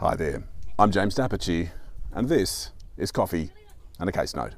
Hi there, I'm James d'Apice, and this is Coffee and a Case Note.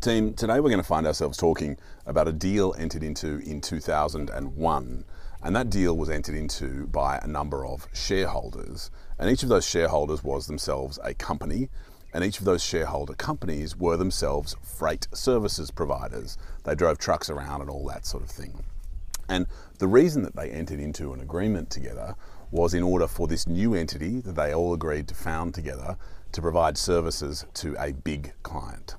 Team, today we're going to find ourselves talking about a deal entered into in 2001. And that deal was entered into by a number of shareholders. And each of those shareholders was themselves a company. And each of those shareholder companies were themselves freight services providers. They drove trucks around and all that sort of thing. And the reason that they entered into an agreement together was in order for this new entity that they all agreed to found together to provide services to a big client.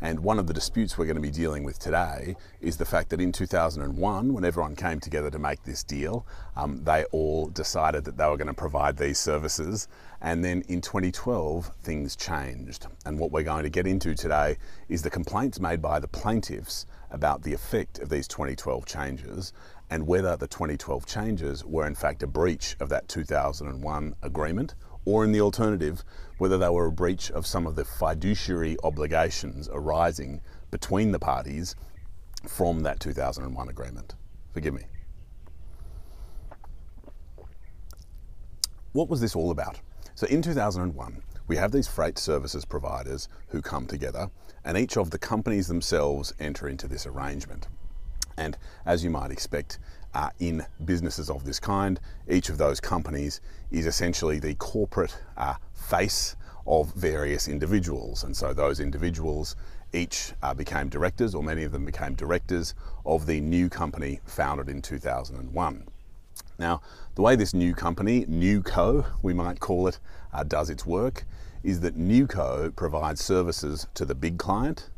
And one of the disputes we're going to be dealing with today is the fact that in 2001, when everyone came together to make this deal, um, they all decided that they were going to provide these services. And then in 2012, things changed. And what we're going to get into today is the complaints made by the plaintiffs about the effect of these 2012 changes and whether the 2012 changes were in fact a breach of that 2001 agreement or in the alternative, whether they were a breach of some of the fiduciary obligations arising between the parties from that 2001 agreement. Forgive me. What was this all about? So in 2001, we have these freight services providers who come together, and each of the companies themselves enter into this arrangement. And as you might expect, uh, in businesses of this kind, each of those companies is essentially the corporate uh, face of various individuals. And so those individuals each uh, became directors, or many of them became directors, of the new company founded in 2001. Now, the way this new company, Newco, we might call it, uh, does its work is that Newco provides services to the big client,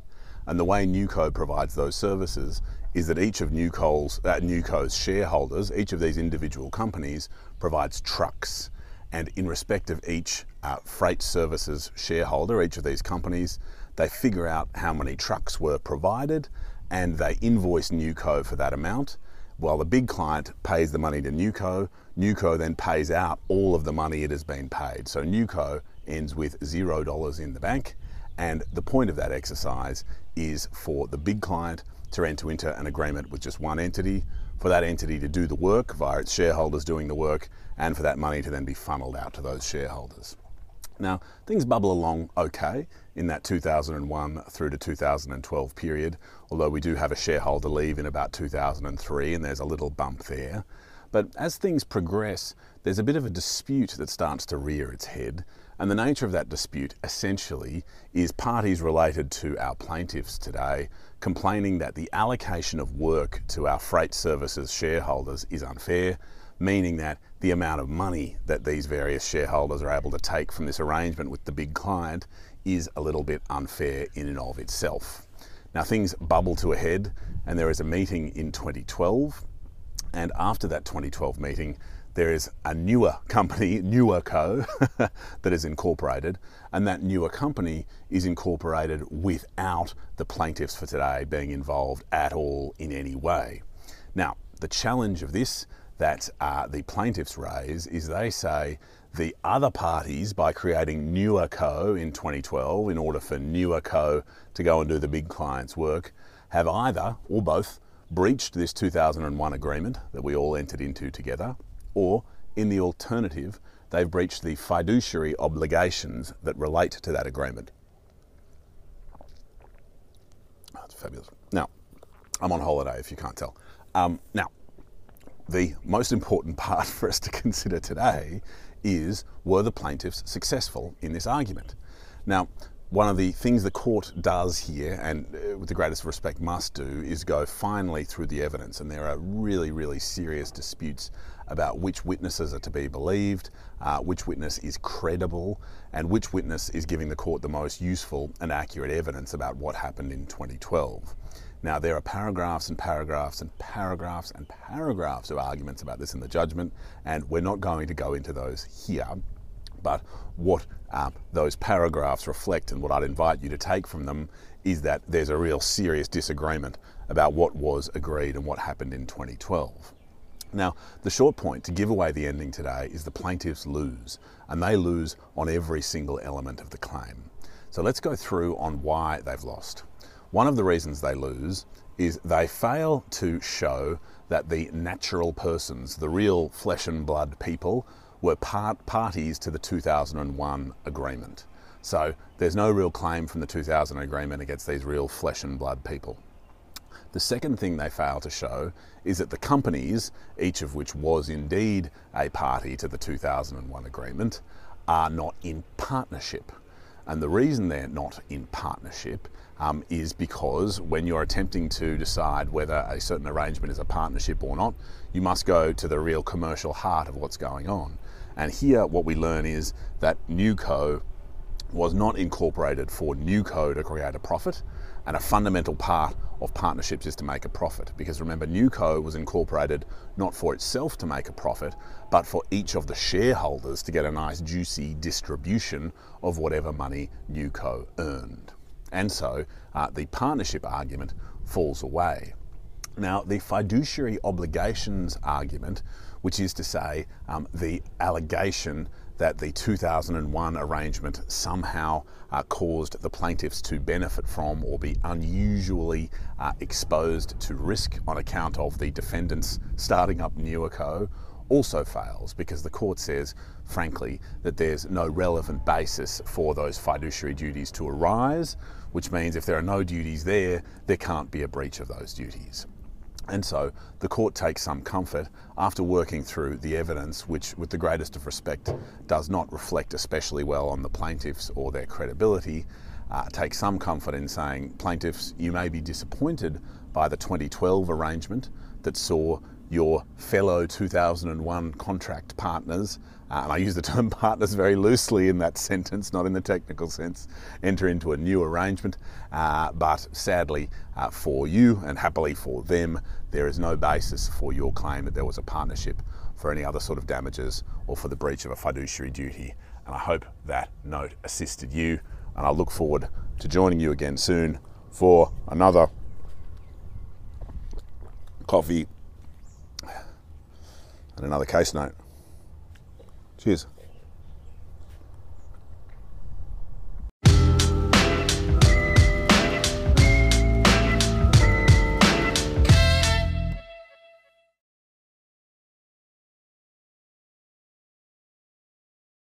and the way Newco provides those services is that each of Newco's, uh, Newco's shareholders, each of these individual companies, provides trucks. And in respect of each uh, freight services shareholder, each of these companies, they figure out how many trucks were provided and they invoice Newco for that amount. While the big client pays the money to Newco, Newco then pays out all of the money it has been paid. So Newco ends with zero dollars in the bank. And the point of that exercise is for the big client to enter into an agreement with just one entity, for that entity to do the work via its shareholders doing the work, and for that money to then be funneled out to those shareholders. Now, things bubble along okay in that 2001 through to 2012 period, although we do have a shareholder leave in about 2003 and there's a little bump there. But as things progress, there's a bit of a dispute that starts to rear its head. And the nature of that dispute essentially is parties related to our plaintiffs today complaining that the allocation of work to our freight services shareholders is unfair, meaning that the amount of money that these various shareholders are able to take from this arrangement with the big client is a little bit unfair in and of itself. Now, things bubble to a head, and there is a meeting in 2012. And after that 2012 meeting, there is a newer company, Newer Co, that is incorporated, and that newer company is incorporated without the plaintiffs for today being involved at all in any way. Now, the challenge of this that uh, the plaintiffs raise is they say the other parties, by creating Newer Co in 2012 in order for Newer Co to go and do the big client's work, have either or both breached this 2001 agreement that we all entered into together or in the alternative, they've breached the fiduciary obligations that relate to that agreement. That's fabulous. Now, I'm on holiday if you can't tell. Um, now, the most important part for us to consider today is were the plaintiffs successful in this argument? Now, one of the things the court does here, and uh, with the greatest respect must do, is go finally through the evidence. And there are really, really serious disputes about which witnesses are to be believed, uh, which witness is credible, and which witness is giving the court the most useful and accurate evidence about what happened in 2012. Now, there are paragraphs and paragraphs and paragraphs and paragraphs of arguments about this in the judgment, and we're not going to go into those here. But what uh, those paragraphs reflect and what I'd invite you to take from them is that there's a real serious disagreement about what was agreed and what happened in 2012. Now, the short point to give away the ending today is the plaintiffs lose, and they lose on every single element of the claim. So let's go through on why they've lost. One of the reasons they lose is they fail to show that the natural persons, the real flesh and blood people, were part parties to the 2001 agreement. So there's no real claim from the 2000 agreement against these real flesh and blood people. The second thing they fail to show is that the companies, each of which was indeed a party to the 2001 agreement, are not in partnership. And the reason they're not in partnership um, is because when you're attempting to decide whether a certain arrangement is a partnership or not, you must go to the real commercial heart of what's going on. And here, what we learn is that Newco was not incorporated for Newco to create a profit, and a fundamental part of partnerships is to make a profit. Because remember, Newco was incorporated not for itself to make a profit, but for each of the shareholders to get a nice juicy distribution of whatever money Newco earned. And so uh, the partnership argument falls away. Now, the fiduciary obligations argument, which is to say um, the allegation that the 2001 arrangement somehow uh, caused the plaintiffs to benefit from or be unusually uh, exposed to risk on account of the defendants starting up Newco also fails because the court says, frankly, that there's no relevant basis for those fiduciary duties to arise, which means if there are no duties there, there can't be a breach of those duties. And so the court takes some comfort after working through the evidence, which, with the greatest of respect, does not reflect especially well on the plaintiffs or their credibility. Uh, take some comfort in saying, plaintiffs, you may be disappointed by the 2012 arrangement that saw your fellow 2001 contract partners, uh, and I use the term partners very loosely in that sentence, not in the technical sense, enter into a new arrangement. Uh, but sadly uh, for you and happily for them, there is no basis for your claim that there was a partnership for any other sort of damages or for the breach of a fiduciary duty. And I hope that note assisted you, and I look forward to joining you again soon for another coffee and another case note. Cheers.